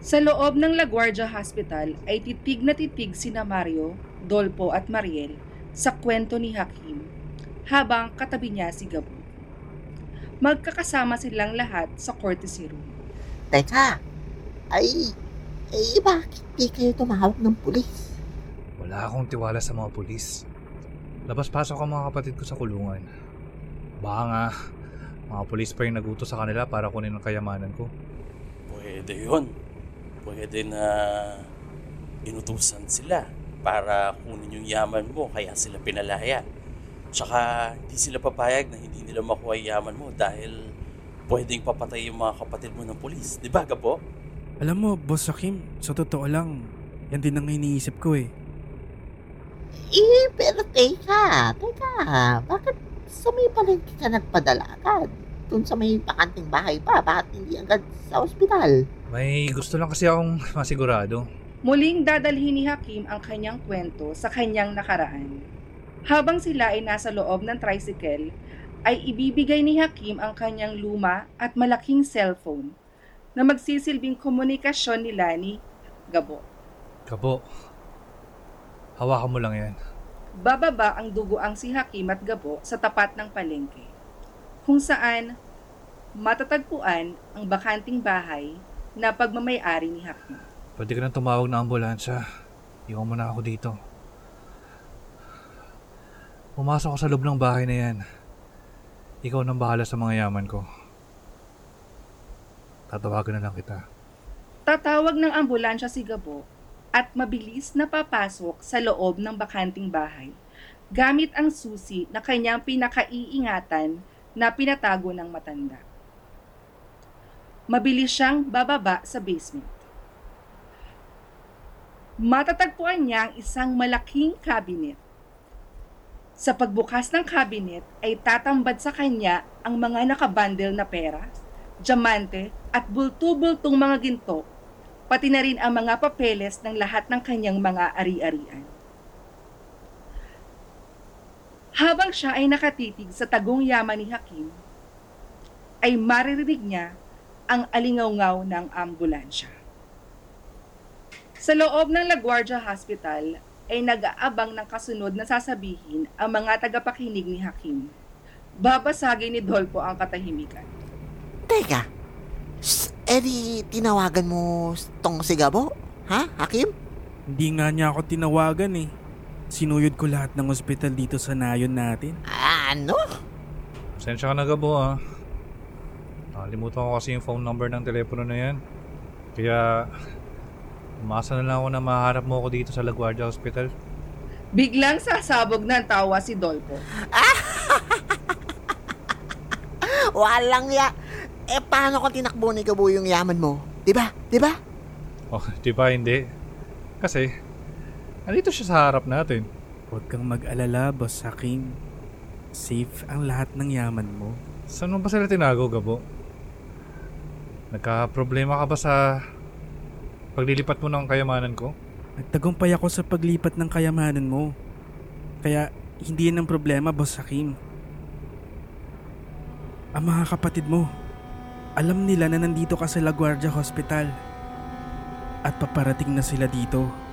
Sa loob ng LaGuardia Hospital ay titig na titig sina Mario, Dolpo at Mariel sa kwento ni Hakim habang katabi niya si Gabo. Magkakasama silang lahat sa courtesy room. Teka, ay, ay bakit di kayo tumawag ng pulis? Wala akong tiwala sa mga pulis. Labas-pasok ang mga kapatid ko sa kulungan. Baka nga, mga pulis pa yung nagutos sa kanila para kunin ang kayamanan ko. Pwede yun. Pwede na inutusan sila para kunin yung yaman mo kaya sila pinalaya. Tsaka hindi sila papayag na hindi nila makuha yung yaman mo dahil pwedeng papatay yung mga kapatid mo ng polis. Di ba, Gabo? Alam mo, Boss Hakim, sa totoo lang, yan din ang iniisip ko eh. Eh, pero teka, teka, bakit sa may palengke ka nagpadala agad? Doon sa may pakanting bahay pa, bakit hindi agad sa ospital? May gusto lang kasi akong masigurado. Muling dadalhin ni Hakim ang kanyang kwento sa kanyang nakaraan. Habang sila ay nasa loob ng tricycle, ay ibibigay ni Hakim ang kanyang luma at malaking cellphone na magsisilbing komunikasyon nila ni Gabo. Kabo, hawakan mo lang yan. Bababa ang dugoang si Hakim at Gabo sa tapat ng palengke, kung saan matatagpuan ang bakanting bahay na pagmamayari ni Hakim. Pwede ka nang tumawag ng ambulansya. Iwan mo na ako dito. Pumasok ko sa loob ng bahay na yan. Ikaw nang bahala sa mga yaman ko. Tatawagan na lang kita. Tatawag ng ambulansya si Gabo at mabilis na papasok sa loob ng bakanting bahay gamit ang susi na kanyang pinakaiingatan na pinatago ng matanda. Mabilis siyang bababa sa basement. Matatagpuan niya ang isang malaking cabinet. Sa pagbukas ng cabinet ay tatambad sa kanya ang mga nakabundle na pera, diamante at bultu-bultong mga ginto, pati na rin ang mga papeles ng lahat ng kanyang mga ari-arian. Habang siya ay nakatitig sa tagong yaman ni Hakim, ay maririnig niya ang alingaw-ngaw ng ambulansya. Sa loob ng LaGuardia Hospital ay nag-aabang ng kasunod na sasabihin ang mga tagapakinig ni Hakim. Babasagin ni Dolpo ang katahimikan. Teka, edi tinawagan mo tong si Gabo? Ha, Hakim? Hindi nga niya ako tinawagan eh. Sinuyod ko lahat ng ospital dito sa nayon natin. Ano? Pasensya ka na gabo ah. Nakalimutan ko kasi yung phone number ng telepono na yan. Kaya, umasa na lang ako na maharap mo ako dito sa LaGuardia Hospital. Biglang sasabog ng tawa si Dolpo. Walang ya. Eh, paano kung tinakbo ni Gabo yung yaman mo? Diba? Diba? Oh, di ba hindi? Kasi, andito siya sa harap natin. Huwag kang mag-alala, Boss Hakim. Safe ang lahat ng yaman mo. Saan mo ba sila tinago, Gabo? Nagka-problema ka ba sa paglilipat mo ng kayamanan ko? Nagtagumpay ako sa paglipat ng kayamanan mo. Kaya hindi yan ang problema, Boss Hakim. Ang mga kapatid mo, alam nila na nandito ka sa LaGuardia Hospital. At paparating na sila dito